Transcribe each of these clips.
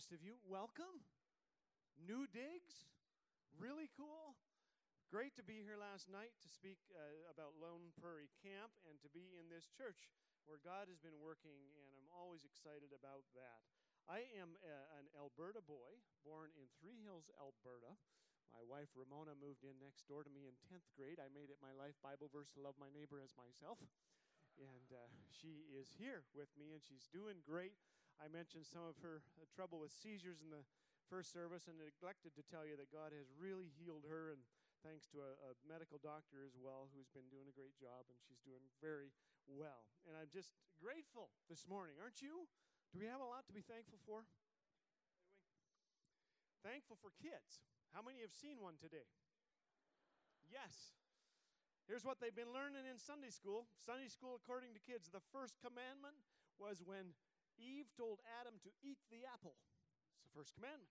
rest of you, welcome. New digs, really cool. Great to be here last night to speak uh, about Lone Prairie Camp and to be in this church where God has been working, and I'm always excited about that. I am a, an Alberta boy, born in Three Hills, Alberta. My wife Ramona moved in next door to me in 10th grade. I made it my life Bible verse to love my neighbor as myself. And uh, she is here with me, and she's doing great. I mentioned some of her uh, trouble with seizures in the first service and neglected to tell you that God has really healed her and thanks to a, a, medical doctor as well who's been doing a great job, and she's doing very well. And I'm just grateful this morning, aren't you? Do we have a lot to be thankful for? Thankful for kids. How many have seen one today? Yes. Here's what they've been learning in Sunday school. Sunday school, according to kids, the first commandment was when Eve told Adam to eat the apple. It's the first commandment.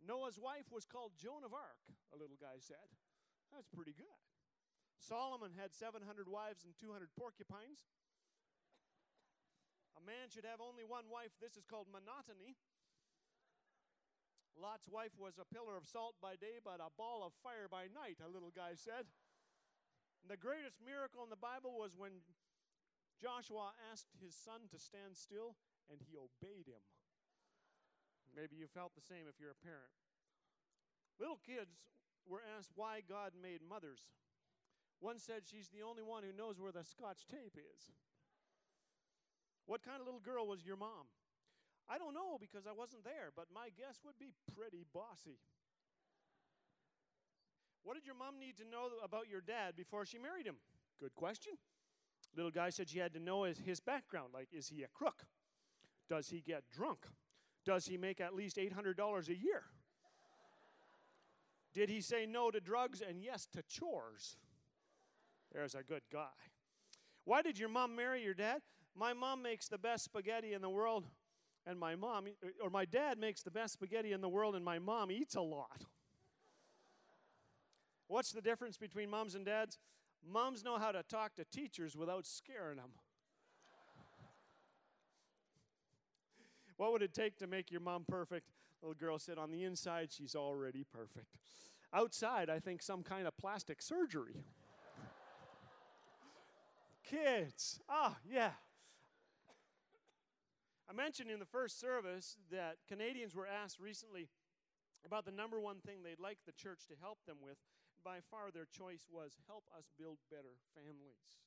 Noah's wife was called Joan of Arc, a little guy said. That's pretty good. Solomon had 700 wives and 200 porcupines. A man should have only one wife. This is called monotony. Lot's wife was a pillar of salt by day, but a ball of fire by night, a little guy said. And the greatest miracle in the Bible was when Joshua asked his son to stand still, and he obeyed him. Maybe you felt the same if you're a parent. Little kids were asked why God made mothers. One said she's the only one who knows where the scotch tape is. What kind of little girl was your mom? I don't know because I wasn't there, but my guess would be pretty bossy. What did your mom need to know about your dad before she married him? Good question. Little guy said she had to know his, his background. Like, is he a crook? Does he get drunk? Does he make at least $800 a year? Did he say no to drugs and yes to chores? There's a good guy. Why did your mom marry your dad? My mom makes the best spaghetti in the world, and my mom, or my dad makes the best spaghetti in the world, and my mom eats a lot. What's the difference between moms and dads? Moms know how to talk to teachers without scaring them. What would it take to make your mom perfect? Little girl said, On the inside, she's already perfect. Outside, I think some kind of plastic surgery. Kids. Ah, yeah. I mentioned in the first service that Canadians were asked recently about the number one thing they'd like the church to help them with. By far, their choice was help us build better families.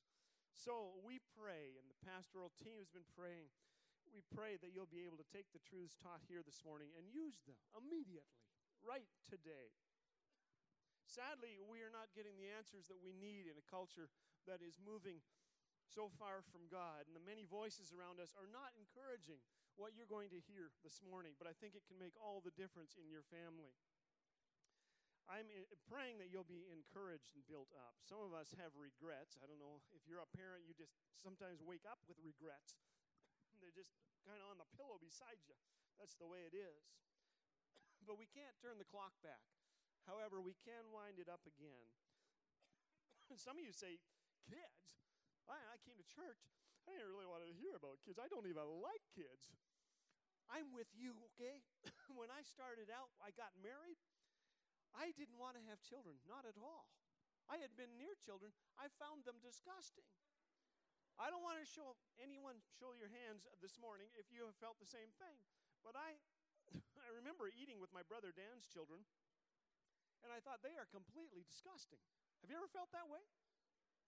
So we pray, and the pastoral team has been praying we pray that you'll be able to take the truths taught here this morning and use them immediately, right today. Sadly, we are not getting the answers that we need in a culture that is moving so far from God. And the many voices around us are not encouraging what you're going to hear this morning, but I think it can make all the difference in your family. I'm praying that you'll be encouraged and built up. Some of us have regrets. I don't know if you're a parent, you just sometimes wake up with regrets they're just kind of on the pillow beside you. That's the way it is. But we can't turn the clock back. However, we can wind it up again. Some of you say, kids? I, I came to church. I didn't really want to hear about kids. I don't even like kids. I'm with you, okay? when I started out, I got married. I didn't want to have children, not at all. I had been near children. I found them disgusting. I don't want to show anyone show your hands this morning if you have felt the same thing. But I I remember eating with my brother Dan's children, and I thought they are completely disgusting. Have you ever felt that way?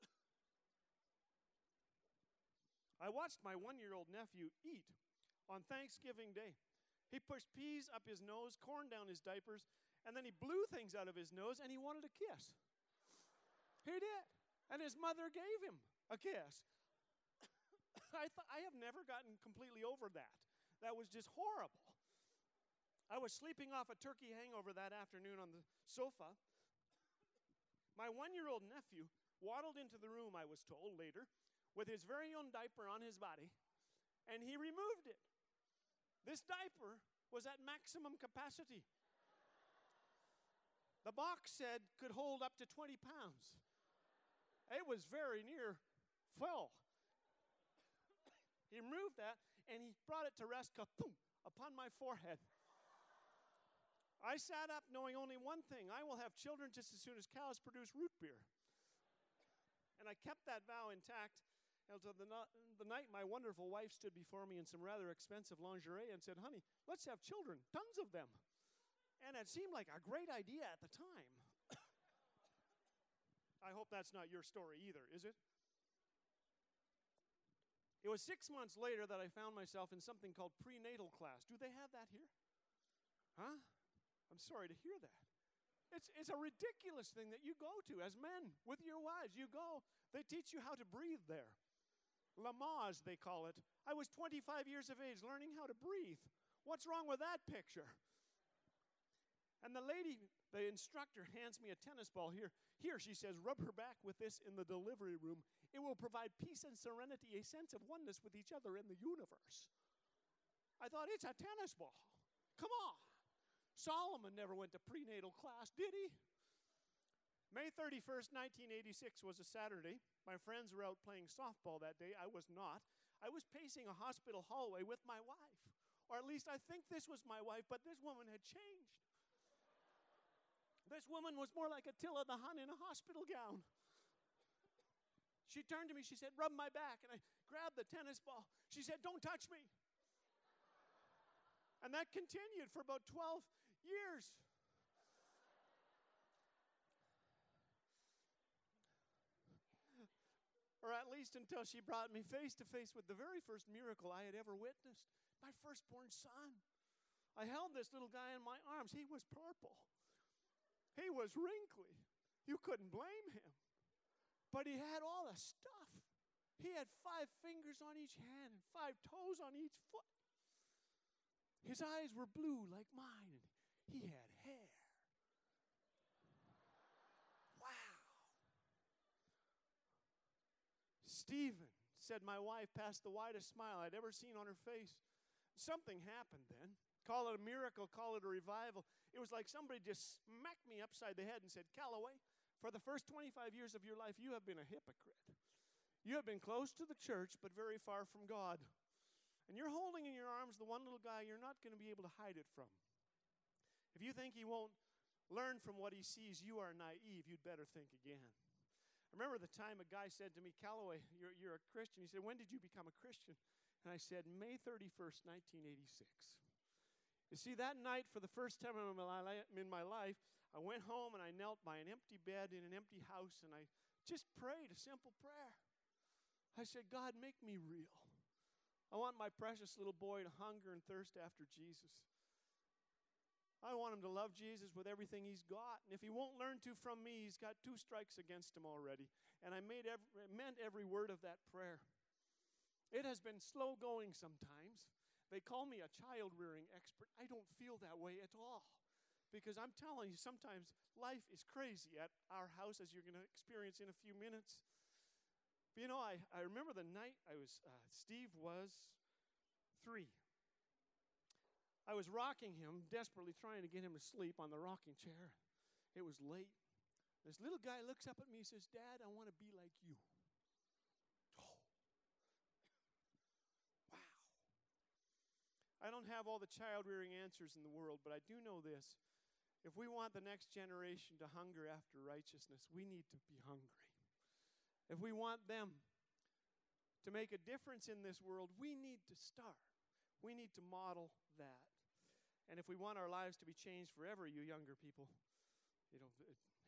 I watched my one year old nephew eat on Thanksgiving Day. He pushed peas up his nose, corn down his diapers, and then he blew things out of his nose and he wanted a kiss. He did. And his mother gave him a kiss. I, th- I have never gotten completely over that. That was just horrible. I was sleeping off a turkey hangover that afternoon on the sofa. My one year old nephew waddled into the room, I was told later, with his very own diaper on his body, and he removed it. This diaper was at maximum capacity. The box said could hold up to 20 pounds. It was very near full. He removed that, and he brought it to rest kaboom, upon my forehead. I sat up knowing only one thing I will have children just as soon as cows produce root beer. And I kept that vow intact until the, no- the night my wonderful wife stood before me in some rather expensive lingerie and said, Honey, let's have children, tons of them. And it seemed like a great idea at the time. I hope that's not your story either, is it? It was six months later that I found myself in something called prenatal class. Do they have that here? Huh? I'm sorry to hear that. It's, it's a ridiculous thing that you go to as men with your wives. You go, they teach you how to breathe there. Lamaze, they call it. I was 25 years of age learning how to breathe. What's wrong with that picture? And the lady, the instructor, hands me a tennis ball here. Here, she says, rub her back with this in the delivery room. It will provide peace and serenity, a sense of oneness with each other in the universe. I thought, it's a tennis ball. Come on. Solomon never went to prenatal class, did he? May 31st, 1986 was a Saturday. My friends were out playing softball that day. I was not. I was pacing a hospital hallway with my wife. Or at least I think this was my wife, but this woman had changed. This woman was more like Attila the Hun in a hospital gown. She turned to me, she said, Rub my back. And I grabbed the tennis ball. She said, Don't touch me. And that continued for about 12 years. Or at least until she brought me face to face with the very first miracle I had ever witnessed my firstborn son. I held this little guy in my arms. He was purple, he was wrinkly. You couldn't blame him. But he had all the stuff. He had five fingers on each hand and five toes on each foot. His eyes were blue like mine, and he had hair. Wow. Stephen, said my wife, passed the widest smile I'd ever seen on her face. Something happened then. Call it a miracle, call it a revival. It was like somebody just smacked me upside the head and said, Callaway, for the first 25 years of your life, you have been a hypocrite. You have been close to the church, but very far from God. And you're holding in your arms the one little guy you're not going to be able to hide it from. If you think he won't learn from what he sees, you are naive. You'd better think again. I remember the time a guy said to me, Callaway, you're, you're a Christian. He said, When did you become a Christian? And I said, May 31st, 1986. You see, that night, for the first time in my life, I went home and I knelt by an empty bed in an empty house and I just prayed a simple prayer. I said, God, make me real. I want my precious little boy to hunger and thirst after Jesus. I want him to love Jesus with everything he's got. And if he won't learn to from me, he's got two strikes against him already. And I made every, meant every word of that prayer. It has been slow going sometimes. They call me a child rearing expert. I don't feel that way at all. Because I'm telling you, sometimes life is crazy at our house, as you're going to experience in a few minutes. But you know, I, I remember the night I was, uh, Steve was three. I was rocking him, desperately trying to get him to sleep on the rocking chair. It was late. This little guy looks up at me and says, Dad, I want to be like you. I don't have all the child rearing answers in the world, but I do know this. If we want the next generation to hunger after righteousness, we need to be hungry. If we want them to make a difference in this world, we need to start. We need to model that. And if we want our lives to be changed forever, you younger people, you know,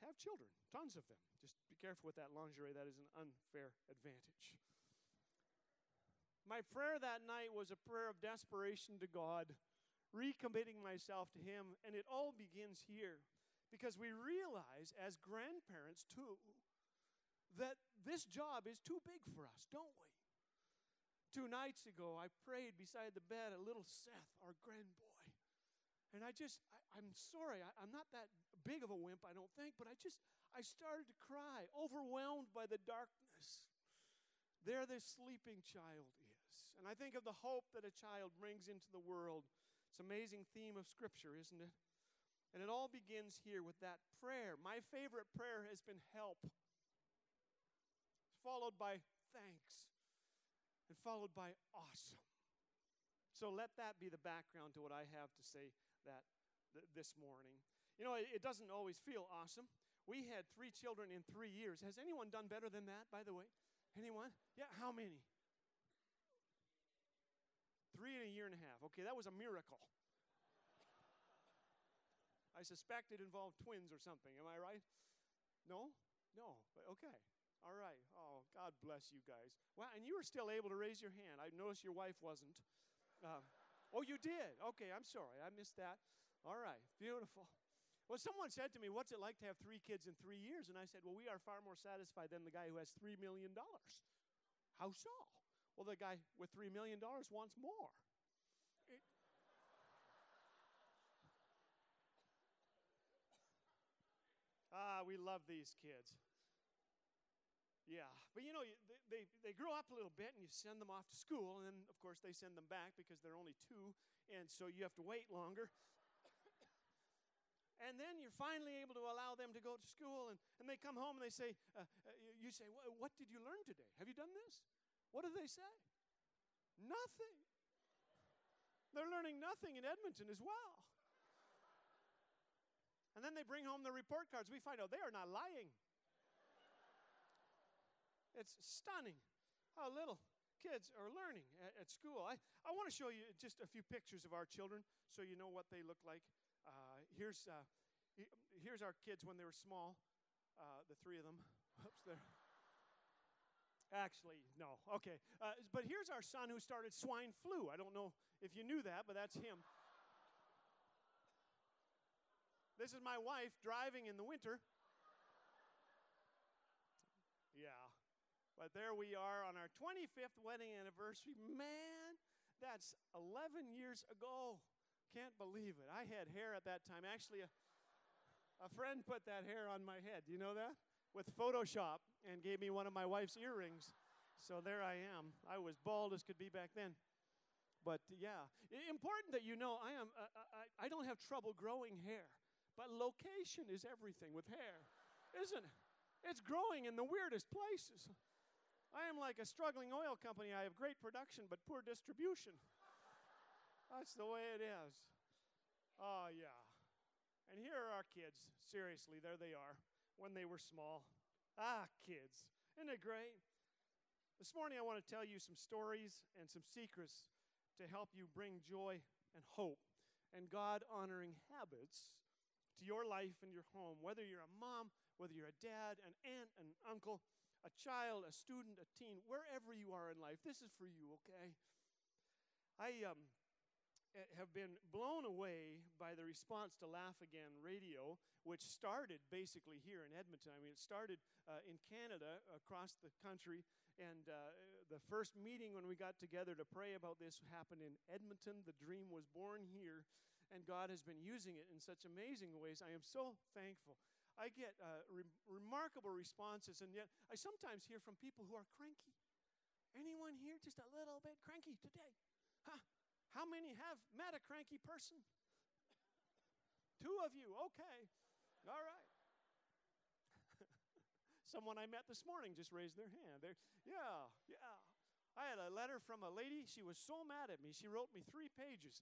have children, tons of them. Just be careful with that lingerie, that is an unfair advantage. My prayer that night was a prayer of desperation to God recommitting myself to Him. And it all begins here because we realize as grandparents, too, that this job is too big for us, don't we? Two nights ago, I prayed beside the bed a little Seth, our grandboy. And I just, I, am sorry, I, I'm not that big of a wimp, I don't think, but I just, I started to cry, overwhelmed by the darkness. There, this sleeping child is. And I think of the hope that a child brings into the world it's an amazing theme of Scripture, isn't it? And it all begins here with that prayer. My favorite prayer has been help, followed by thanks, and followed by awesome. So let that be the background to what I have to say that th- this morning. You know, it, it doesn't always feel awesome. We had three children in three years. Has anyone done better than that, by the way? Anyone? Yeah, how many? Three in a year and a half. Okay, that was a miracle. I suspect it involved twins or something. Am I right? No? No. Okay. All right. Oh, God bless you guys. Wow, and you were still able to raise your hand. I noticed your wife wasn't. Um, oh, you did? Okay, I'm sorry. I missed that. All right. Beautiful. Well, someone said to me, What's it like to have three kids in three years? And I said, Well, we are far more satisfied than the guy who has $3 million. How so? Well, the guy with $3 million wants more. It, ah, we love these kids. Yeah, but you know, they, they, grow up a little bit and you send them off to school, and then, of course, they send them back because they're only two, and so you have to wait longer. and then you're finally able to allow them to go to school, and, and they come home and they say, uh, uh, You say, What did you learn today? Have you done this? What do they say? Nothing. They're learning nothing in Edmonton as well. And then they bring home the report cards. We find out they are not lying. It's stunning how little kids are learning at, at school. I, I want to show you just a few pictures of our children so you know what they look like. Uh, here's, uh, here's our kids when they were small, uh, the three of them. Oops, there. Actually, no. Okay. Uh, but here's our son who started swine flu. I don't know if you knew that, but that's him. This is my wife driving in the winter. Yeah. But there we are on our 25th wedding anniversary. Man, that's 11 years ago. Can't believe it. I had hair at that time. Actually, a, a friend put that hair on my head. Do you know that? With Photoshop and gave me one of my wife's earrings. So there I am. I was bald as could be back then. But yeah, important that you know I am uh, I, I don't have trouble growing hair. But location is everything with hair, isn't it? It's growing in the weirdest places. I am like a struggling oil company. I have great production but poor distribution. That's the way it is. Oh, yeah. And here are our kids. Seriously, there they are when they were small. Ah, kids. Isn't it great? This morning, I want to tell you some stories and some secrets to help you bring joy and hope and God honoring habits to your life and your home. Whether you're a mom, whether you're a dad, an aunt, an uncle, a child, a student, a teen, wherever you are in life, this is for you, okay? I um, have been blown away by the response to Laugh Again radio, which started basically here in Edmonton. I mean, it started uh, in Canada, across the country, and uh, the first meeting when we got together to pray about this happened in Edmonton. The dream was born here, and God has been using it in such amazing ways. I am so thankful. I get uh, re- remarkable responses, and yet I sometimes hear from people who are cranky. Anyone here just a little bit cranky today? Huh? How many have met a cranky person? Two of you, okay. All right. Someone I met this morning just raised their hand. They're, yeah, yeah. I had a letter from a lady. She was so mad at me. She wrote me three pages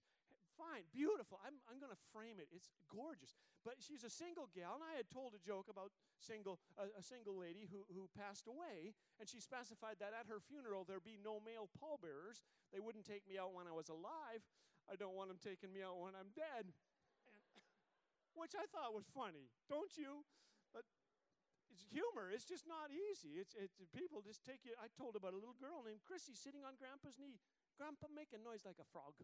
fine, beautiful. I'm, I'm going to frame it. It's gorgeous. But she's a single gal, and I had told a joke about single, a, single lady who, who passed away, and she specified that at her funeral there'd be no male pallbearers. They wouldn't take me out when I was alive. I don't want them taking me out when I'm dead. And, which I thought was funny, don't you? But it's humor. It's just not easy. It's, it's people just take you. I told about a little girl named Chrissy sitting on Grandpa's knee. Grandpa, make a noise like a frog.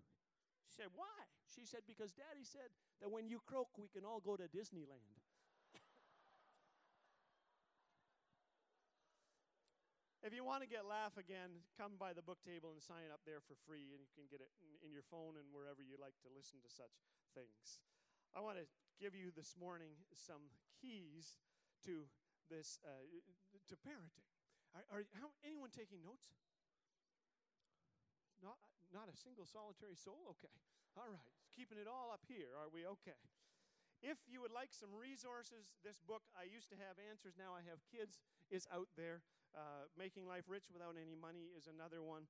She said, Why? She said, Because daddy said that when you croak, we can all go to Disneyland. if you want to get Laugh Again, come by the book table and sign up there for free, and you can get it in, your phone and wherever you like to listen to such things. I want to give you this morning some keys to this uh, to parenting. Are, are how, anyone taking notes? Not, not a single solitary soul? Okay. All right. Keeping it all up here. Are we okay? If you would like some resources, this book, I used to have answers, now I have kids, is out there. Uh, Making Life Rich Without Any Money is another one.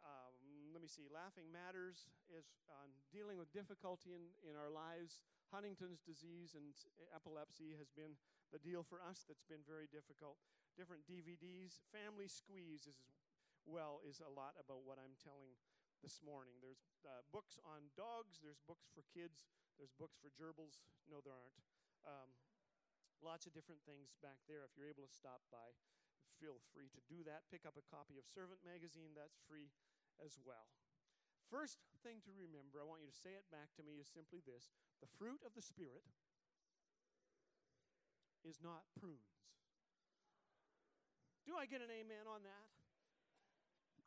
Um, let me see, Laughing Matters is on dealing with difficulty in, in our lives. Huntington's disease and epilepsy has been the deal for us that's been very difficult. Different DVDs. Family Squeeze is well is a lot about what I'm telling this morning. There's uh, books on dogs. There's books for kids. There's books for gerbils. No, there aren't. Um, lots of different things back there. If you're able to stop by, feel free to do that. Pick up a copy of Servant Magazine. That's free as well. First thing to remember, I want you to say it back to me, is simply this the fruit of the Spirit is not prunes. Do I get an amen on that?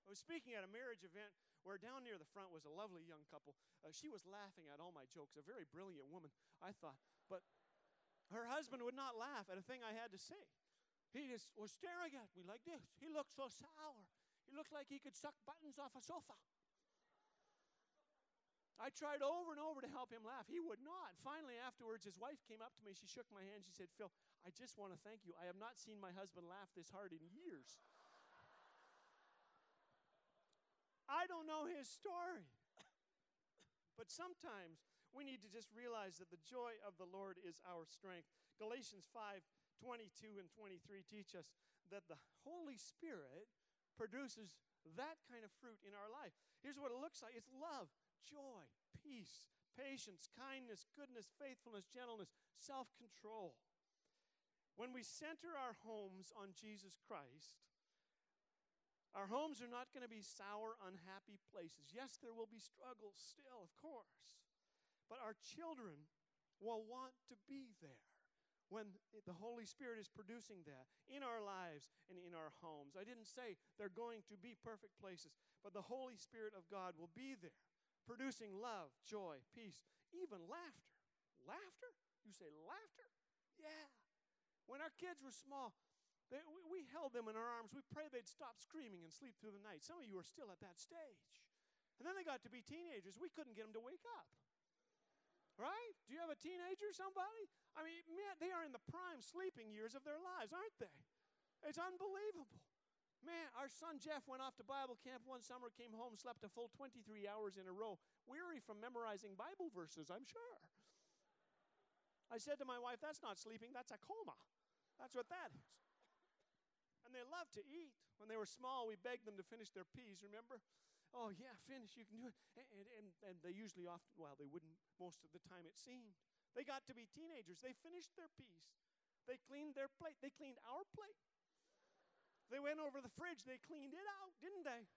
I was speaking at a marriage event where down near the front was a lovely young couple. Uh, she was laughing at all my jokes, a very brilliant woman, I thought. But her husband would not laugh at a thing I had to say. He just was staring at me like this. He looked so sour. He looked like he could suck buttons off a sofa. I tried over and over to help him laugh. He would not. Finally, afterwards, his wife came up to me. She shook my hand. She said, Phil, I just want to thank you. I have not seen my husband laugh this hard in years. I don't know his story. but sometimes we need to just realize that the joy of the Lord is our strength. Galatians 5 22 and 23 teach us that the Holy Spirit produces that kind of fruit in our life. Here's what it looks like it's love, joy, peace, patience, kindness, goodness, faithfulness, gentleness, self control. When we center our homes on Jesus Christ, our homes are not going to be sour, unhappy places. Yes, there will be struggles still, of course, but our children will want to be there when the Holy Spirit is producing that in our lives and in our homes. I didn't say they're going to be perfect places, but the Holy Spirit of God will be there, producing love, joy, peace, even laughter. Laughter? You say laughter? Yeah. When our kids were small, they, we, we held them in our arms. We prayed they'd stop screaming and sleep through the night. Some of you are still at that stage. And then they got to be teenagers. We couldn't get them to wake up. Right? Do you have a teenager, somebody? I mean, man, they are in the prime sleeping years of their lives, aren't they? It's unbelievable. Man, our son Jeff went off to Bible camp one summer, came home, slept a full 23 hours in a row, weary from memorizing Bible verses, I'm sure. I said to my wife, That's not sleeping, that's a coma. That's what that is. And they love to eat. When they were small, we begged them to finish their peas, remember? Oh, yeah, finish, you can do it. And, and, and they usually often, well, they wouldn't most of the time, it seemed. They got to be teenagers. They finished their peas. They cleaned their plate. They cleaned our plate. They went over the fridge. They cleaned it out, didn't they?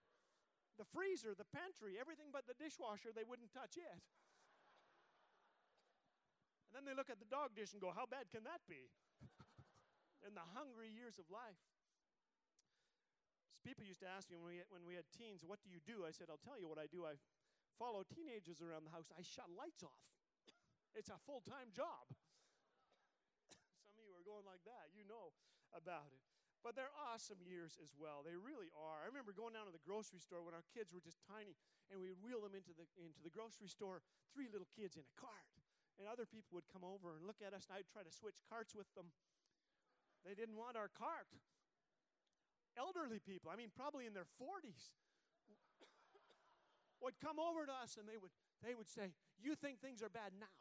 The freezer, the pantry, everything but the dishwasher, they wouldn't touch it. And then they look at the dog dish and go, How bad can that be? In the hungry years of life. People used to ask me when we, when we had teens, What do you do? I said, I'll tell you what I do. I follow teenagers around the house. I shut lights off. It's a full time job. Some of you are going like that. You know about it. But they're awesome years as well. They really are. I remember going down to the grocery store when our kids were just tiny, and we would wheel them into the, into the grocery store, three little kids in a cart. And other people would come over and look at us, and I'd try to switch carts with them. They didn't want our cart. Elderly people, I mean, probably in their 40s, would come over to us and they would, they would say, You think things are bad now?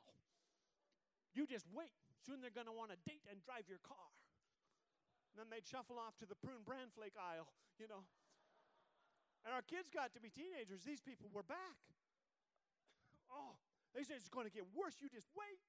You just wait. Soon they're going to want to date and drive your car. And then they'd shuffle off to the prune bran flake aisle, you know. And our kids got to be teenagers. These people were back. Oh, they said it's going to get worse. You just wait.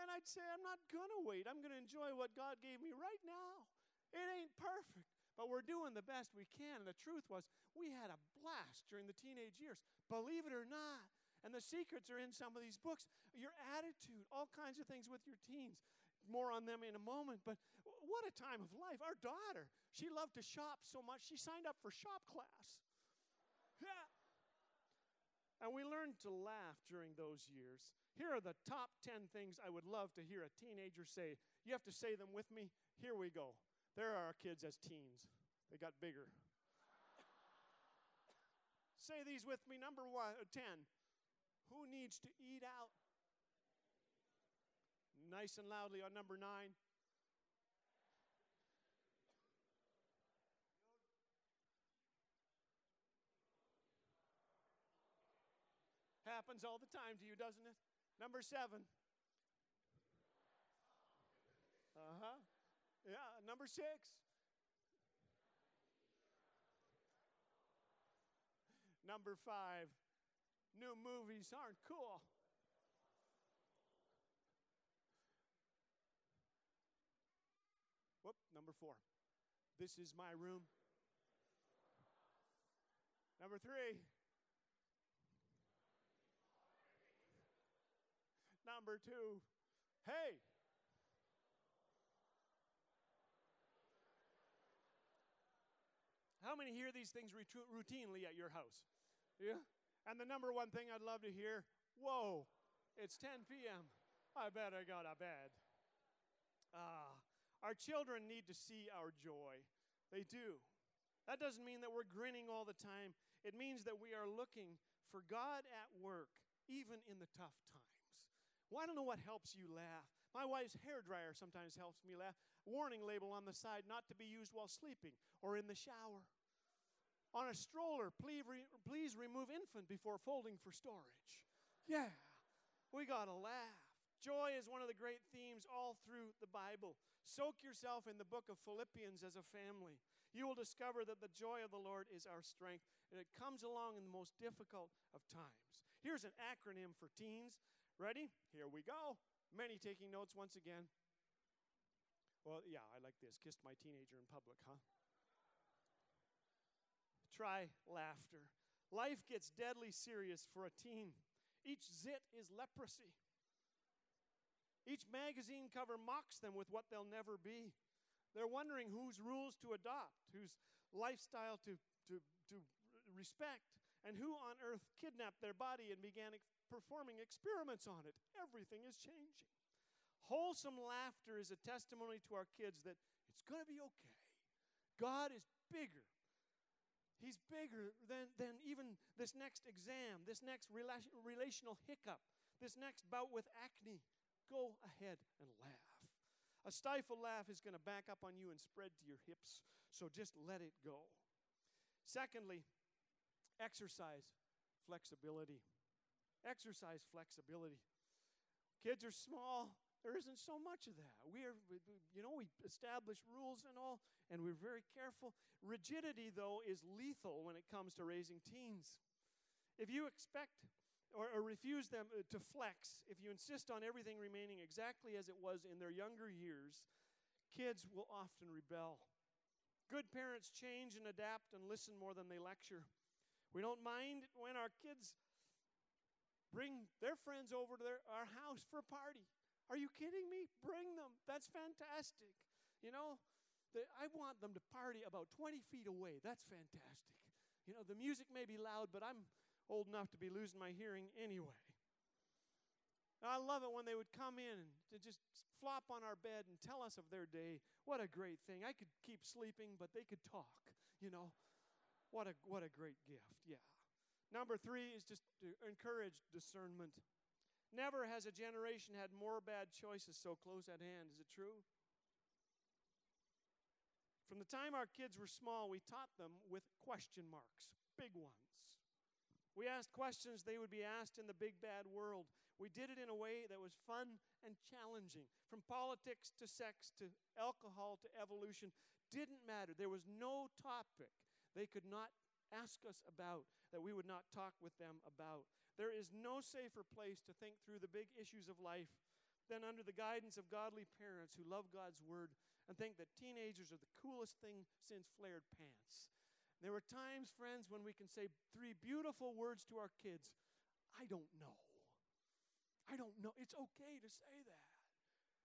And I'd say, I'm not going to wait. I'm going to enjoy what God gave me right now. It ain't perfect, but we're doing the best we can. And the truth was, we had a blast during the teenage years. Believe it or not, and the secrets are in some of these books. Your attitude, all kinds of things with your teens. More on them in a moment. But what a time of life. Our daughter, she loved to shop so much, she signed up for shop class. Yeah. And we learned to laugh during those years. Here are the top 10 things I would love to hear a teenager say. You have to say them with me. Here we go. There are our kids as teens, they got bigger. say these with me. Number one, uh, 10. Who needs to eat out? Nice and loudly on number nine. happens all the time to you, doesn't it? Number seven. Uh huh. Yeah, number six. Number five. New movies aren't cool. Whoop, number four. This is my room. Number three. Number two. Hey. How many hear these things routinely at your house? Yeah? And the number one thing I'd love to hear whoa, it's 10 p.m. I better go to bed. Ah, our children need to see our joy. They do. That doesn't mean that we're grinning all the time. It means that we are looking for God at work, even in the tough times. Well, I don't know what helps you laugh. My wife's hair dryer sometimes helps me laugh. Warning label on the side not to be used while sleeping or in the shower. On a stroller, please, re- please remove infant before folding for storage. Yeah, we got to laugh. Joy is one of the great themes all through the Bible. Soak yourself in the book of Philippians as a family. You will discover that the joy of the Lord is our strength, and it comes along in the most difficult of times. Here's an acronym for teens. Ready? Here we go. Many taking notes once again. Well, yeah, I like this. Kissed my teenager in public, huh? Try laughter. Life gets deadly serious for a teen. Each zit is leprosy. Each magazine cover mocks them with what they'll never be. They're wondering whose rules to adopt, whose lifestyle to, to, to respect, and who on earth kidnapped their body and began ex- performing experiments on it. Everything is changing. Wholesome laughter is a testimony to our kids that it's going to be okay. God is bigger. He's bigger than, than even this next exam, this next rela- relational hiccup, this next bout with acne. Go ahead and laugh. A stifled laugh is going to back up on you and spread to your hips, so just let it go. Secondly, exercise flexibility. Exercise flexibility. Kids are small. There isn't so much of that. We are, you know, we establish rules and all, and we're very careful. Rigidity, though, is lethal when it comes to raising teens. If you expect or, or refuse them uh, to flex, if you insist on everything remaining exactly as it was in their younger years, kids will often rebel. Good parents change and adapt and listen more than they lecture. We don't mind when our kids bring their friends over to their, our house for a party. Are you kidding me? Bring them. That's fantastic. You know, the, I want them to party about 20 feet away. That's fantastic. You know, the music may be loud, but I'm old enough to be losing my hearing anyway. I love it when they would come in and to just flop on our bed and tell us of their day. What a great thing. I could keep sleeping, but they could talk, you know. What a what a great gift. Yeah. Number 3 is just to encourage discernment. Never has a generation had more bad choices so close at hand. Is it true? From the time our kids were small, we taught them with question marks, big ones. We asked questions they would be asked in the big bad world. We did it in a way that was fun and challenging. From politics to sex to alcohol to evolution, didn't matter. There was no topic they could not ask us about that we would not talk with them about. There is no safer place to think through the big issues of life than under the guidance of godly parents who love God's word and think that teenagers are the coolest thing since flared pants. There were times, friends, when we can say three beautiful words to our kids I don't know. I don't know. It's okay to say that.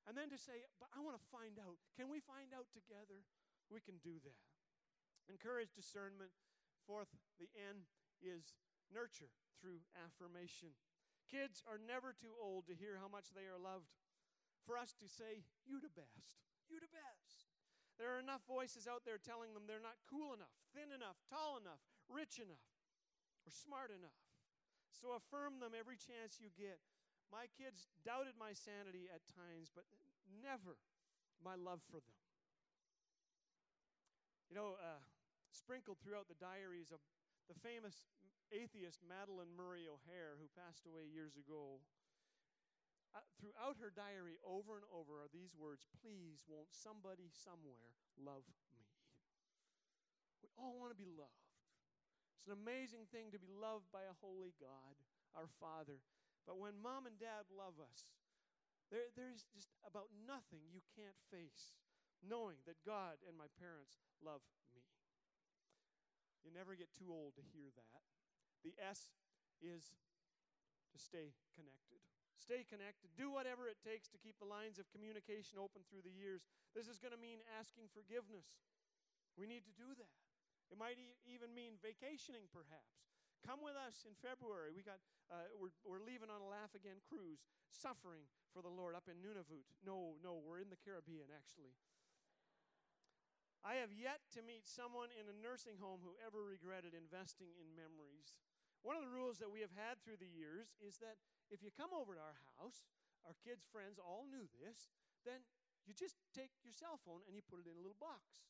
And then to say, but I want to find out. Can we find out together? We can do that. Encourage discernment. Fourth, the N is nurture through affirmation. Kids are never too old to hear how much they are loved. For us to say, you the best, you the best. There are enough voices out there telling them they're not cool enough, thin enough, tall enough, rich enough, or smart enough. So affirm them every chance you get. My kids doubted my sanity at times, but never my love for them. You know, uh, sprinkled throughout the diaries of the famous atheist Madalyn Murray O'Hair, who passed away years ago, uh, throughout her diary, over and over, are these words Please, won't somebody somewhere love me? We all want to be loved. It's an amazing thing to be loved by a holy God, our Father. But when mom and dad love us, there, there's just about nothing you can't face knowing that God and my parents love me. You never get too old to hear that. The S is to stay connected. Stay connected. Do whatever it takes to keep the lines of communication open through the years. This is going to mean asking forgiveness. We need to do that. It might e- even mean vacationing, perhaps. Come with us in February. We got, uh, we're, we're leaving on a Laugh Again cruise, suffering for the Lord up in Nunavut. No, no, we're in the Caribbean, actually. I have yet to meet someone in a nursing home who ever regretted investing in memories. One of the rules that we have had through the years is that if you come over to our house, our kids' friends all knew this, then you just take your cell phone and you put it in a little box.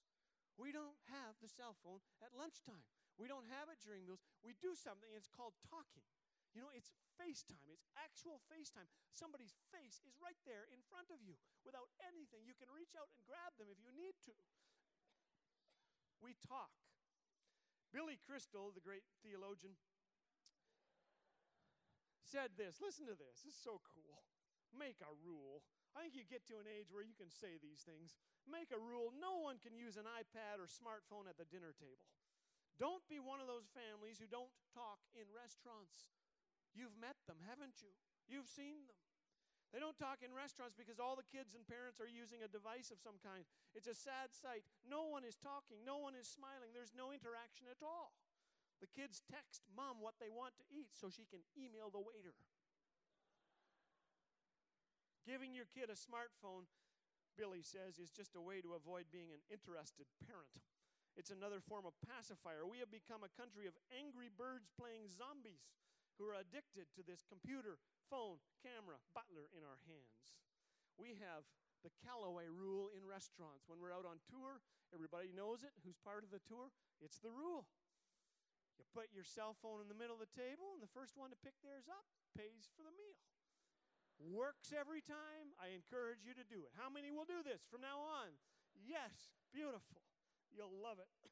We don't have the cell phone at lunchtime. We don't have it during meals. We do something, it's called talking. You know, it's FaceTime, it's actual FaceTime. Somebody's face is right there in front of you without anything. You can reach out and grab them if you need to. We talk. Billy Crystal, the great theologian, said this. Listen to this. This is so cool. Make a rule. I think you get to an age where you can say these things. Make a rule no one can use an iPad or smartphone at the dinner table. Don't be one of those families who don't talk in restaurants. You've met them, haven't you? You've seen them. They don't talk in restaurants because all the kids and parents are using a device of some kind. It's a sad sight. No one is talking, no one is smiling, there's no interaction at all. The kids text mom what they want to eat so she can email the waiter. Giving your kid a smartphone, Billy says, is just a way to avoid being an interested parent. It's another form of pacifier. We have become a country of angry birds playing zombies who are addicted to this computer, phone, camera, butler in our hands. We have the Callaway rule in restaurants. When we're out on tour, everybody knows it. Who's part of the tour? It's the rule. You put your cell phone in the middle of the table, and the first one to pick theirs up pays for the meal. Works every time. I encourage you to do it. How many will do this from now on? Yes, beautiful. You'll love it.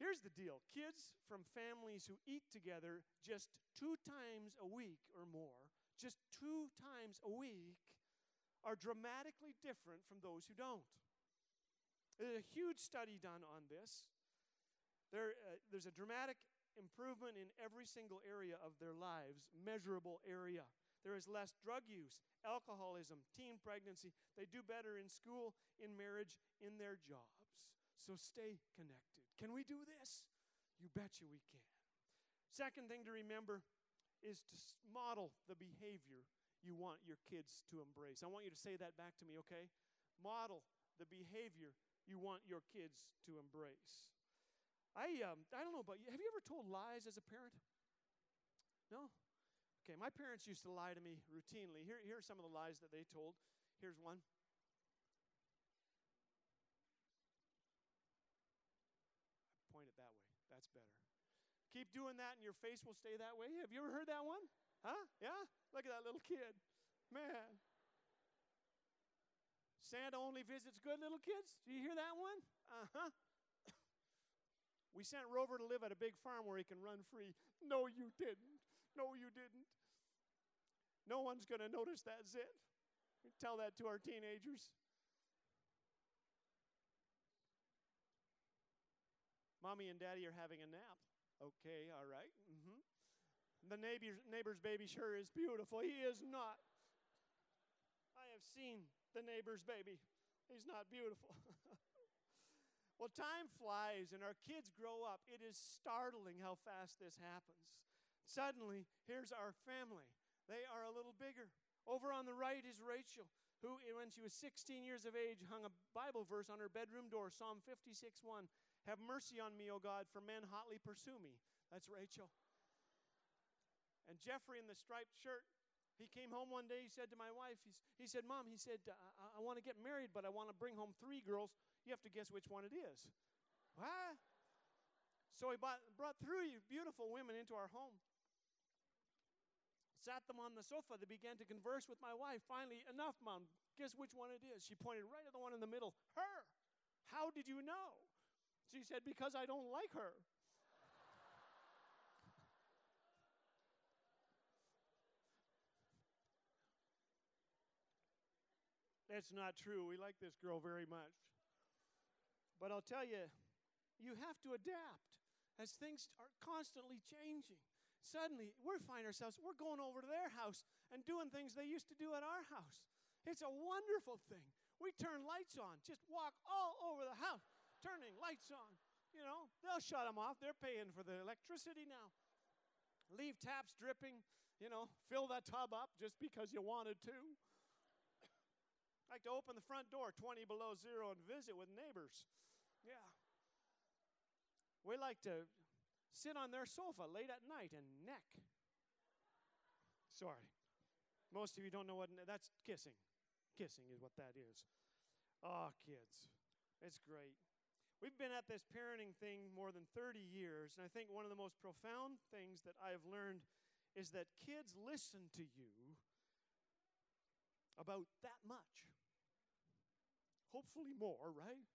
Here's the deal kids from families who eat together just two times a week or more, just two times a week, are dramatically different from those who don't. There's a huge study done on this. There, uh, there's a dramatic improvement in every single area of their lives, measurable area. There is less drug use, alcoholism, teen pregnancy. They do better in school, in marriage, in their jobs. So stay connected. Can we do this? You betcha we can. Second thing to remember is to model the behavior you want your kids to embrace. I want you to say that back to me, okay? Model the behavior you want your kids to embrace. I, um, I don't know about you. Have you ever told lies as a parent? No? Okay, my parents used to lie to me routinely. Here, here are some of the lies that they told. Here's one. Point it that way. That's better. Keep doing that and your face will stay that way. Have you ever heard that one? Huh? Yeah? Look at that little kid. Man. Santa only visits good little kids. Do you hear that one? Uh huh. We sent Rover to live at a big farm where he can run free. No, you didn't. No, you didn't. No one's going to notice that zit. Tell that to our teenagers. Mommy and daddy are having a nap. Okay, all right. Mm-hmm. The neighbor's, neighbor's baby sure is beautiful. He is not. I have seen the neighbor's baby. He's not beautiful. well, time flies and our kids grow up. It is startling how fast this happens. Suddenly, here's our family. They are a little bigger. Over on the right is Rachel, who, when she was 16 years of age, hung a Bible verse on her bedroom door Psalm 56 1. Have mercy on me, O God, for men hotly pursue me. That's Rachel. And Jeffrey in the striped shirt, he came home one day. He said to my wife, he said, Mom, he said, I, I want to get married, but I want to bring home three girls. You have to guess which one it is. What? So he bought, brought three beautiful women into our home. Sat them on the sofa. They began to converse with my wife. Finally, enough, mom. Guess which one it is? She pointed right at the one in the middle. Her. How did you know? She said, Because I don't like her. That's not true. We like this girl very much. But I'll tell you, you have to adapt as things are constantly changing. Suddenly, we find ourselves, we're going over to their house and doing things they used to do at our house. It's a wonderful thing. We turn lights on, just walk all over the house, turning lights on. You know, they'll shut them off. They're paying for the electricity now. Leave taps dripping, you know, fill that tub up just because you wanted to like to open the front door 20 below zero and visit with neighbors. Yeah. We like to sit on their sofa late at night and neck. Sorry. Most of you don't know what that's kissing. Kissing is what that is. Oh, kids. It's great. We've been at this parenting thing more than 30 years, and I think one of the most profound things that I've learned is that kids listen to you about that much hopefully more, right?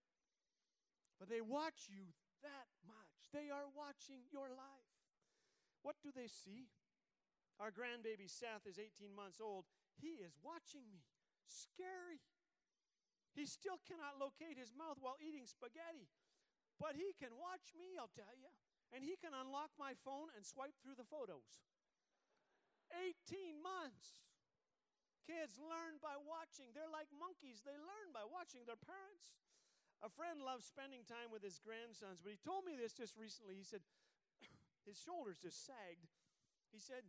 But they watch you that much. They are watching your life. What do they see? Our grandbaby Seth is 18 months old. He is watching me. Scary. He still cannot locate his mouth while eating spaghetti, but he can watch me, I'll tell you. And he can unlock my phone and swipe through the photos. 18 months. Kids learn by watching. They're like monkeys, they learn by watching their parents. A friend loves spending time with his grandsons, but he told me this just recently. He said, his shoulders just sagged. He said,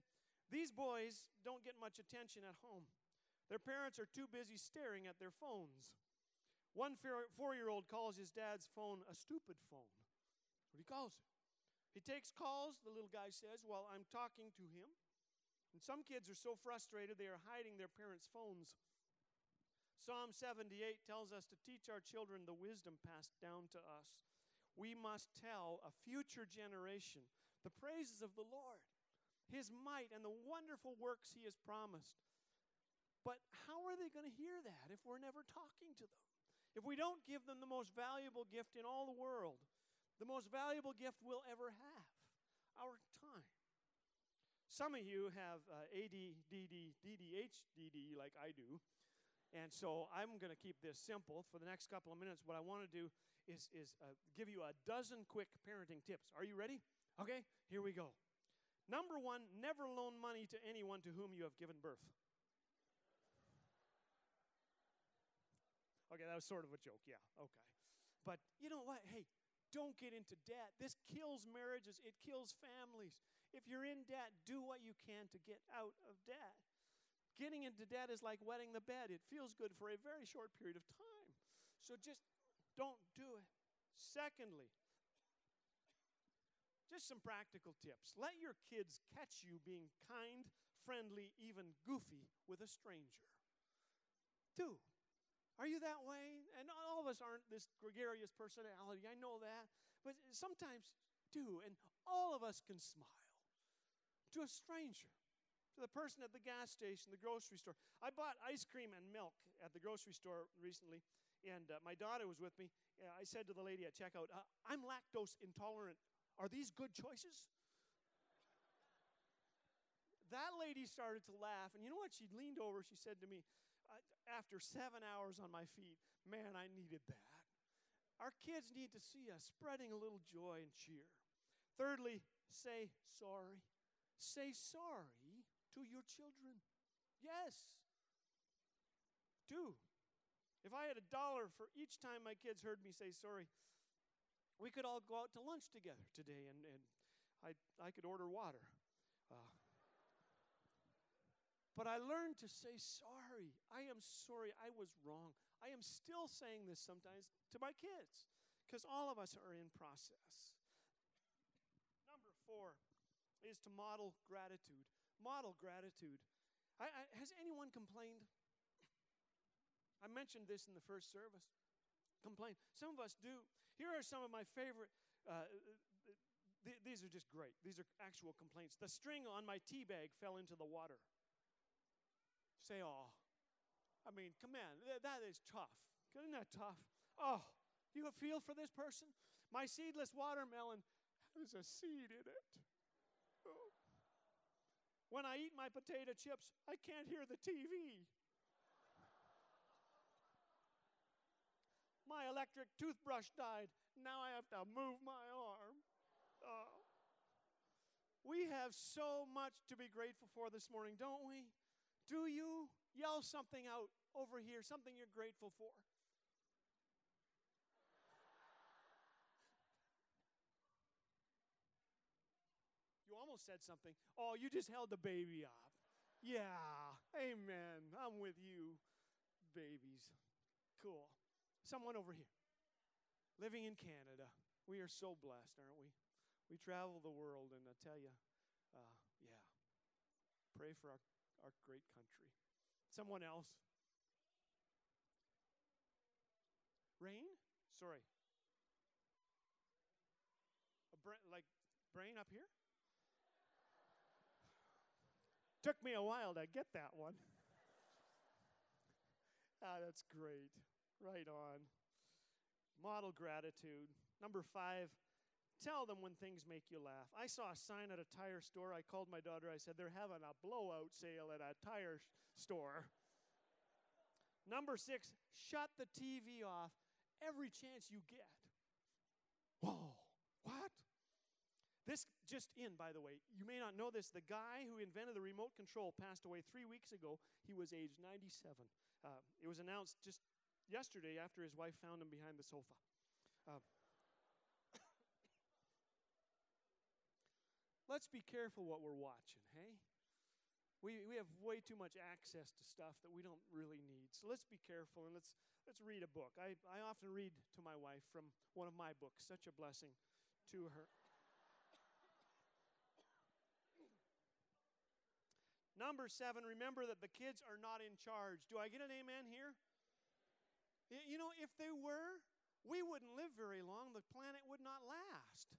These boys don't get much attention at home. Their parents are too busy staring at their phones. One four year old calls his dad's phone a stupid phone. That's what he calls it. He takes calls, the little guy says, while I'm talking to him. And some kids are so frustrated they are hiding their parents' phones. Psalm 78 tells us to teach our children the wisdom passed down to us. We must tell a future generation the praises of the Lord, His might, and the wonderful works He has promised. But how are they going to hear that if we're never talking to them? If we don't give them the most valuable gift in all the world, the most valuable gift we'll ever have our time. Some of you have uh, ADD, DDHDD like I do. And so I'm going to keep this simple for the next couple of minutes. What I want to do is, is uh, give you a dozen quick parenting tips. Are you ready? Okay, here we go. Number one, never loan money to anyone to whom you have given birth. Okay, that was sort of a joke, yeah, okay. But you know what? Hey, don't get into debt. This kills marriages, it kills families. If you're in debt, do what you can to get out of debt. Getting into debt is like wetting the bed, it feels good for a very short period of time. So just don't do it. Secondly, just some practical tips. Let your kids catch you being kind, friendly, even goofy with a stranger. Do. Are you that way? And all of us aren't this gregarious personality. I know that. But sometimes do. And all of us can smile to a stranger, to the person at the gas station, the grocery store. I bought ice cream and milk at the grocery store recently, and uh, my daughter was with me. Uh, I said to the lady at checkout, uh, I'm lactose intolerant. Are these good choices? that lady started to laugh, and you know what? She leaned over, she said to me, uh, after seven hours on my feet, man, I needed that. Our kids need to see us spreading a little joy and cheer. Thirdly, say sorry. Say sorry to your children. Yes. Do. If I had a dollar for each time my kids heard me say sorry, we could all go out to lunch together today and, and I, I could order water. Uh, but I learned to say sorry. I am sorry. I was wrong. I am still saying this sometimes to my kids because all of us are in process. Number four, is to model gratitude. Model gratitude. I, I, has anyone complained? I mentioned this in the first service. Complain. Some of us do. Here are some of my favorite uh, th- these are just great. These are actual complaints. The string on my tea bag fell into the water. Say, oh. I mean, come on. Th- that is tough. Isn't that tough? Oh, you feel for this person? My seedless watermelon has a seed in it. When I eat my potato chips, I can't hear the TV. My electric toothbrush died. Now I have to move my arm. Oh. We have so much to be grateful for this morning, don't we? Do you? Yell something out over here, something you're grateful for. You almost said something. Oh, you just held the baby up. Yeah, amen. I'm with you, babies. Cool. Someone over here. Living in Canada. We are so blessed, aren't we? We travel the world, and I tell you, uh, yeah, pray for our, our great country. Someone else. Rain? Sorry. A bra- like brain up here? Took me a while to get that one. ah, that's great. Right on. Model gratitude. Number five, tell them when things make you laugh. I saw a sign at a tire store. I called my daughter. I said, they're having a blowout sale at a tire store. Number six, shut the TV off every chance you get. Whoa? This just in, by the way, you may not know this. The guy who invented the remote control passed away three weeks ago. He was age 97. Uh, it was announced just yesterday after his wife found him behind the sofa. Uh, let's be careful what we're watching, hey? We, we have way too much access to stuff that we don't really need. So let's be careful and let's, let's read a book. I, I often read to my wife from one of my books, such a blessing to her. Number seven, remember that the kids are not in charge. Do I get an amen here? You know, if they were, we wouldn't live very long. The planet would not last.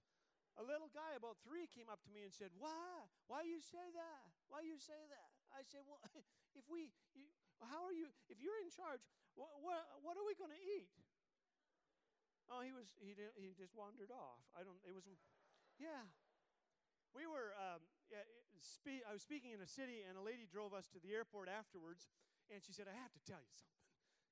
A little guy about three came up to me and said, Why? Why you say that? Why you say that? I said, Well, if we, you, how are you, if you're in charge, what, what, what are we going to eat? Oh, he was, he, did, he just wandered off. I don't, it was, yeah. We were, um, yeah, spe- I was speaking in a city, and a lady drove us to the airport afterwards, and she said, I have to tell you something.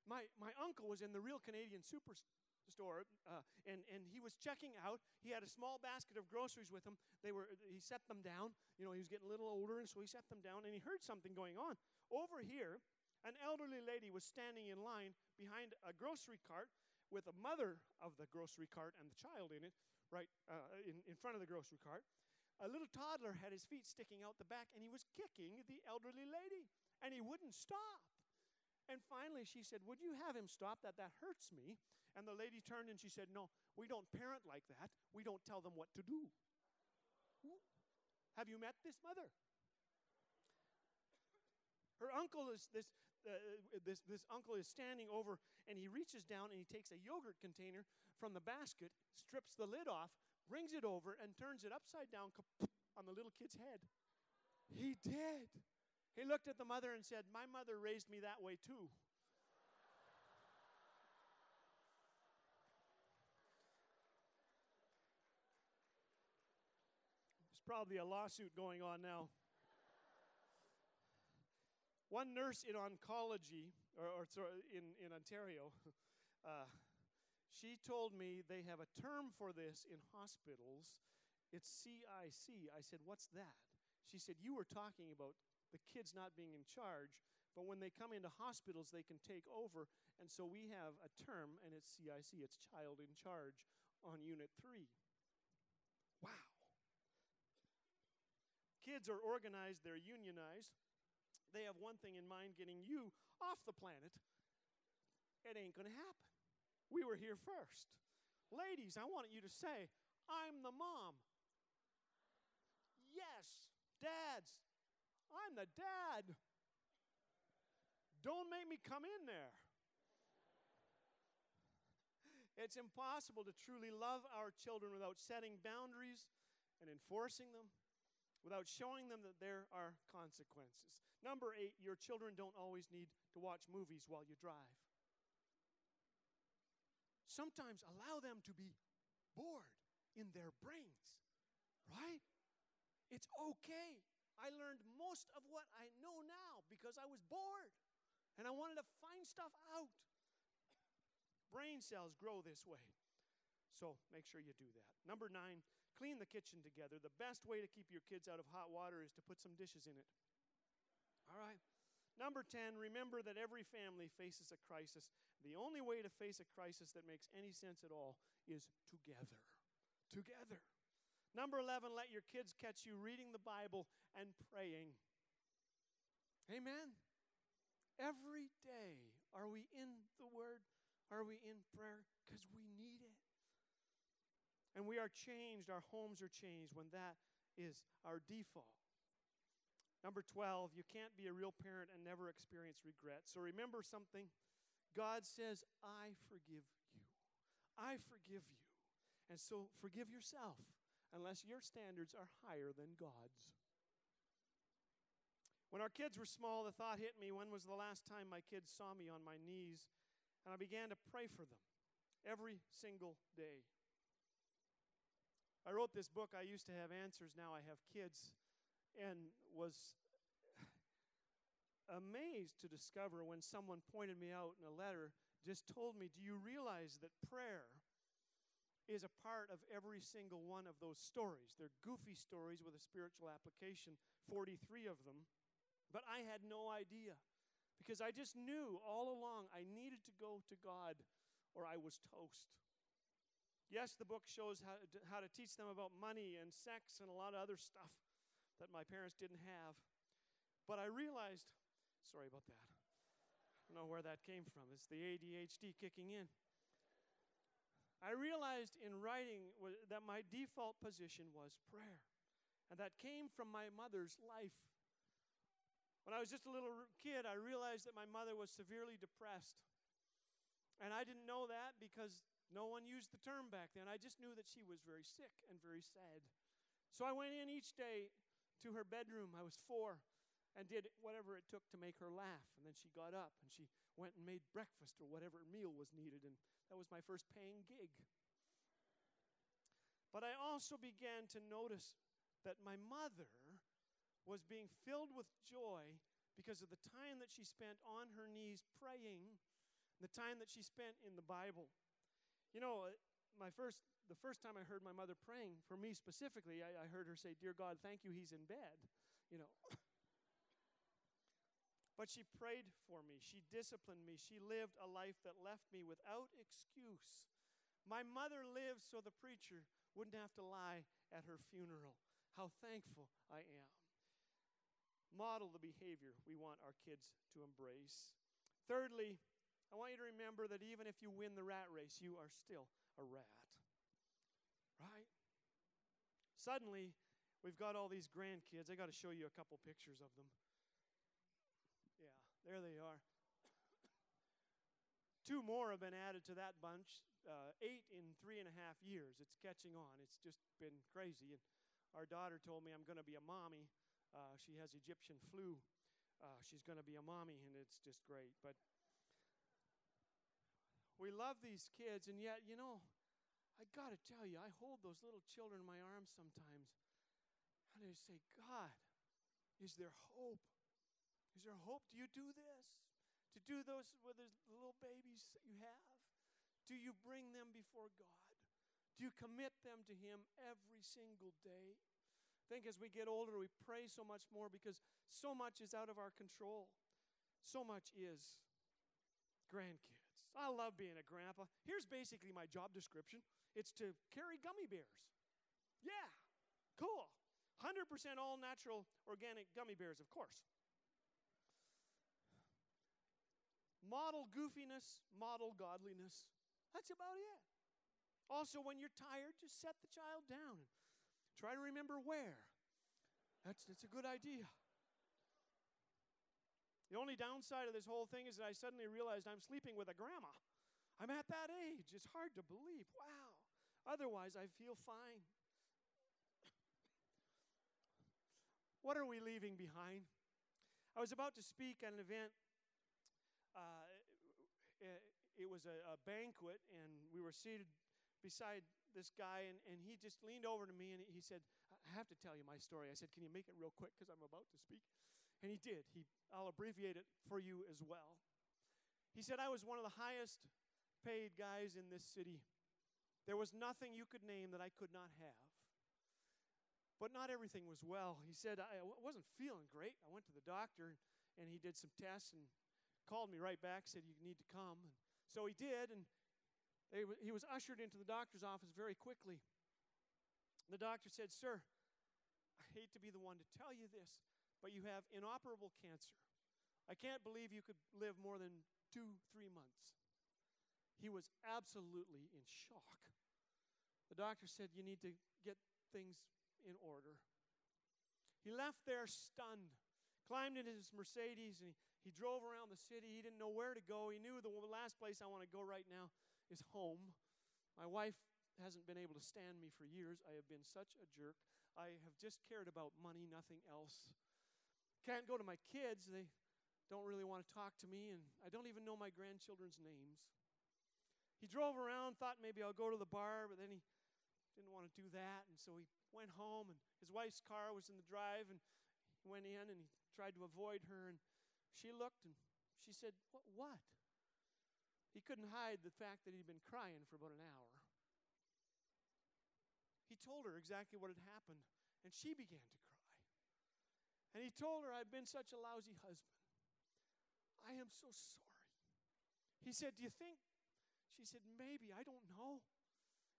My, my uncle was in the real Canadian superstore, uh, and, and he was checking out. He had a small basket of groceries with him. They were, he set them down. You know, he was getting a little older, and so he set them down, and he heard something going on. Over here, an elderly lady was standing in line behind a grocery cart with a mother of the grocery cart and the child in it, right uh, in, in front of the grocery cart. A little toddler had his feet sticking out the back, and he was kicking the elderly lady, and he wouldn't stop. And finally, she said, Would you have him stop that? That hurts me. And the lady turned and she said, No, we don't parent like that. We don't tell them what to do. Have you met this mother? Her uncle is this, uh, this, this uncle is standing over and he reaches down and he takes a yogurt container from the basket, strips the lid off, brings it over, and turns it upside down on the little kid's head. He did. He looked at the mother and said, My mother raised me that way too. There's probably a lawsuit going on now. One nurse in oncology, or, or in, in Ontario, uh, she told me they have a term for this in hospitals. It's CIC. I said, What's that? She said, You were talking about the kids not being in charge, but when they come into hospitals, they can take over. And so we have a term, and it's CIC, it's child in charge on Unit 3. Wow. Kids are organized, they're unionized. They have one thing in mind getting you off the planet. It ain't going to happen. We were here first. Ladies, I want you to say, I'm the mom. Yes, dads, I'm the dad. Don't make me come in there. It's impossible to truly love our children without setting boundaries and enforcing them without showing them that there are consequences. Number eight, your children don't always need to watch movies while you drive. Sometimes allow them to be bored in their brains, right? It's okay. I learned most of what I know now because I was bored and I wanted to find stuff out. Brain cells grow this way. So make sure you do that. Number nine, clean the kitchen together. The best way to keep your kids out of hot water is to put some dishes in it. All right? Number 10, remember that every family faces a crisis. The only way to face a crisis that makes any sense at all is together. Together. Number 11, let your kids catch you reading the Bible and praying. Amen. Every day, are we in the Word? Are we in prayer? Because we need it. And we are changed, our homes are changed when that is our default. Number 12, you can't be a real parent and never experience regret. So remember something God says, I forgive you. I forgive you. And so forgive yourself unless your standards are higher than God's. When our kids were small, the thought hit me when was the last time my kids saw me on my knees? And I began to pray for them every single day. I wrote this book, I used to have answers, now I have kids, and was amazed to discover when someone pointed me out in a letter, just told me, Do you realize that prayer is a part of every single one of those stories? They're goofy stories with a spiritual application, 43 of them, but I had no idea because I just knew all along I needed to go to God or I was toast. Yes, the book shows how to, how to teach them about money and sex and a lot of other stuff that my parents didn't have. But I realized, sorry about that. I don't know where that came from. It's the ADHD kicking in. I realized in writing that my default position was prayer. And that came from my mother's life. When I was just a little kid, I realized that my mother was severely depressed. And I didn't know that because no one used the term back then. I just knew that she was very sick and very sad. So I went in each day to her bedroom. I was four and did whatever it took to make her laugh. And then she got up and she went and made breakfast or whatever meal was needed. And that was my first paying gig. But I also began to notice that my mother was being filled with joy because of the time that she spent on her knees praying, the time that she spent in the Bible. You know, uh, my first, the first time I heard my mother praying, for me specifically, I, I heard her say, Dear God, thank you, he's in bed. You know. but she prayed for me. She disciplined me. She lived a life that left me without excuse. My mother lived so the preacher wouldn't have to lie at her funeral. How thankful I am. Model the behavior we want our kids to embrace. Thirdly, I want you to remember that even if you win the rat race, you are still a rat. Right? Suddenly, we've got all these grandkids. I got to show you a couple pictures of them. There they are. Two more have been added to that bunch. Uh, eight in three and a half years. It's catching on. It's just been crazy. And our daughter told me I'm going to be a mommy. Uh, she has Egyptian flu. Uh, she's going to be a mommy, and it's just great. But we love these kids, and yet, you know, I got to tell you, I hold those little children in my arms sometimes, and I say, God, is there hope? Is there hope? Do you do this? To do those with the little babies that you have? Do you bring them before God? Do you commit them to Him every single day? I think as we get older, we pray so much more because so much is out of our control. So much is grandkids. I love being a grandpa. Here's basically my job description it's to carry gummy bears. Yeah, cool. 100% all natural organic gummy bears, of course. Model goofiness, model godliness. That's about it. Also, when you're tired, just set the child down and try to remember where. That's, that's a good idea. The only downside of this whole thing is that I suddenly realized I'm sleeping with a grandma. I'm at that age. It's hard to believe. Wow. Otherwise, I feel fine. What are we leaving behind? I was about to speak at an event. Uh, it was a, a, banquet, and we were seated beside this guy, and, and he just leaned over to me and he said, I have to tell you my story. I said, Can you make it real quick because I'm about to speak? And he did. He, I'll abbreviate it for you as well. He said, I was one of the highest paid guys in this city. There was nothing you could name that I could not have. But not everything was well. He said, I wasn't feeling great. I went to the doctor and he did some tests and called me right back, said, You need to come. And so he did, and he was ushered into the doctor's office very quickly. The doctor said, Sir, I hate to be the one to tell you this, but you have inoperable cancer. I can't believe you could live more than two, three months. He was absolutely in shock. The doctor said, You need to get things in order. He left there stunned, climbed into his Mercedes, and he, he drove around the city. He didn't know where to go. He knew the last place I want to go right now is home. My wife hasn't been able to stand me for years. I have been such a jerk. I have just cared about money, nothing else. Can't go to my kids. They don't really want to talk to me, and I don't even know my grandchildren's names. He drove around, thought maybe I'll go to the bar, but then he didn't want to do that, and so he went home, and his wife's car was in the drive, and he went in and he tried to avoid her, and she looked and she said, What? He couldn't hide the fact that he'd been crying for about an hour. He told her exactly what had happened, and she began to cry. And he told her, I've been such a lousy husband. I am so sorry. He said, Do you think she said, Maybe, I don't know.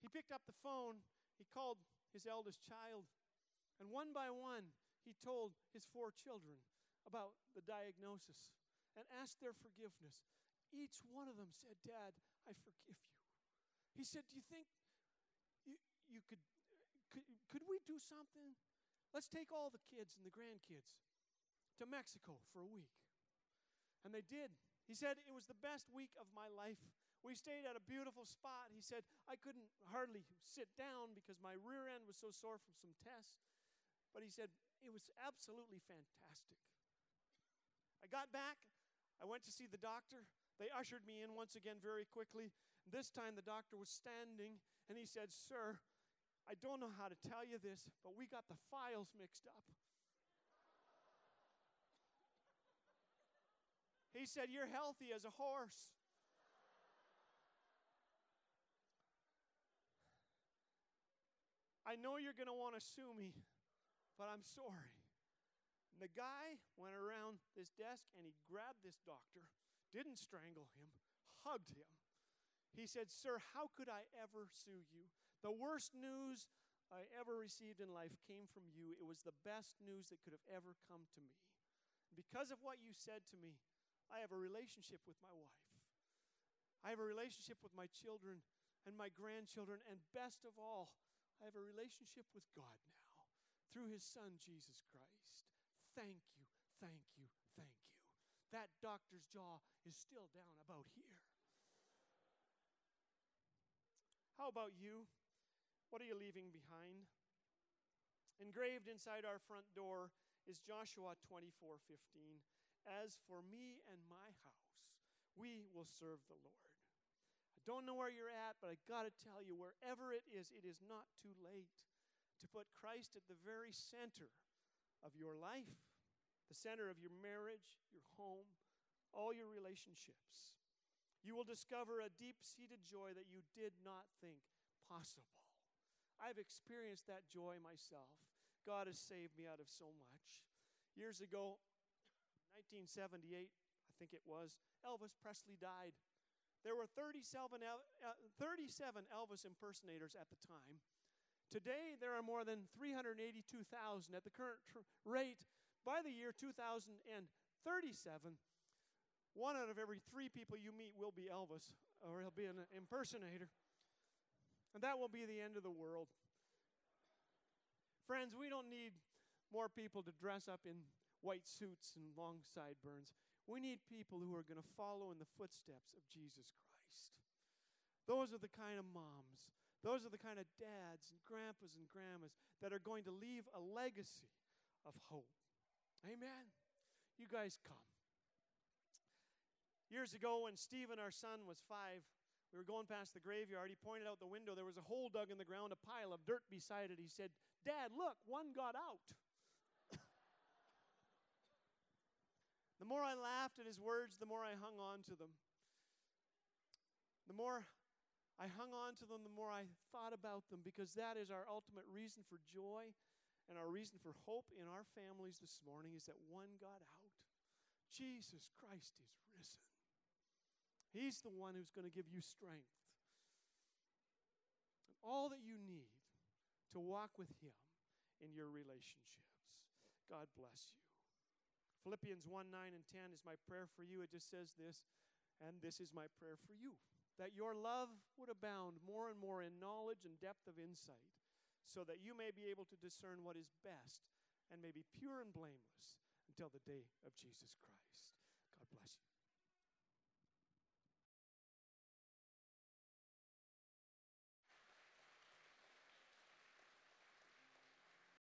He picked up the phone, he called his eldest child, and one by one, he told his four children about the diagnosis and asked their forgiveness. Each one of them said, Dad, I forgive you. He said, Do you think you, you could, could, could we do something? Let's take all the kids and the grandkids to Mexico for a week. And they did. He said, It was the best week of my life. We stayed at a beautiful spot. He said, I couldn't hardly sit down because my rear end was so sore from some tests. But he said, it was absolutely fantastic. I got back. I went to see the doctor. They ushered me in once again very quickly. This time the doctor was standing and he said, Sir, I don't know how to tell you this, but we got the files mixed up. He said, You're healthy as a horse. I know you're going to want to sue me, but I'm sorry. And the guy went around this desk and he grabbed this doctor, didn't strangle him, hugged him. He said, Sir, how could I ever sue you? The worst news I ever received in life came from you. It was the best news that could have ever come to me. Because of what you said to me, I have a relationship with my wife. I have a relationship with my children and my grandchildren, and best of all, I have a relationship with God now through his son, Jesus Christ. Thank you, thank you, thank you. That doctor's jaw is still down about here. How about you? What are you leaving behind? Engraved inside our front door is Joshua 24 15. As for me and my house, we will serve the Lord. I don't know where you're at, but I got to tell you, wherever it is, it is not too late to put Christ at the very center of your life, the center of your marriage, your home, all your relationships. You will discover a deep seated joy that you did not think possible. I've experienced that joy myself. God has saved me out of so much. Years ago, 1978, I think it was, Elvis Presley died. There were 37, uh, 37 Elvis impersonators at the time. Today, there are more than 382,000. At the current rate, by the year 2037, one out of every three people you meet will be Elvis, or he'll be an impersonator. And that will be the end of the world. Friends, we don't need more people to dress up in white suits and long sideburns. We need people who are going to follow in the footsteps of Jesus Christ. Those are the kind of moms, those are the kind of dads and grandpas and grandmas that are going to leave a legacy of hope. Amen. You guys come. Years ago, when Stephen, our son, was five, we were going past the graveyard. He pointed out the window. There was a hole dug in the ground, a pile of dirt beside it. He said, Dad, look, one got out. the more I laughed at his words, the more I hung on to them. The more I hung on to them, the more I thought about them, because that is our ultimate reason for joy and our reason for hope in our families this morning is that one got out. Jesus Christ is risen. He's the one who's going to give you strength. And all that you need to walk with Him in your relationships. God bless you. Philippians 1 9 and 10 is my prayer for you. It just says this, and this is my prayer for you that your love would abound more and more in knowledge and depth of insight, so that you may be able to discern what is best and may be pure and blameless until the day of Jesus Christ.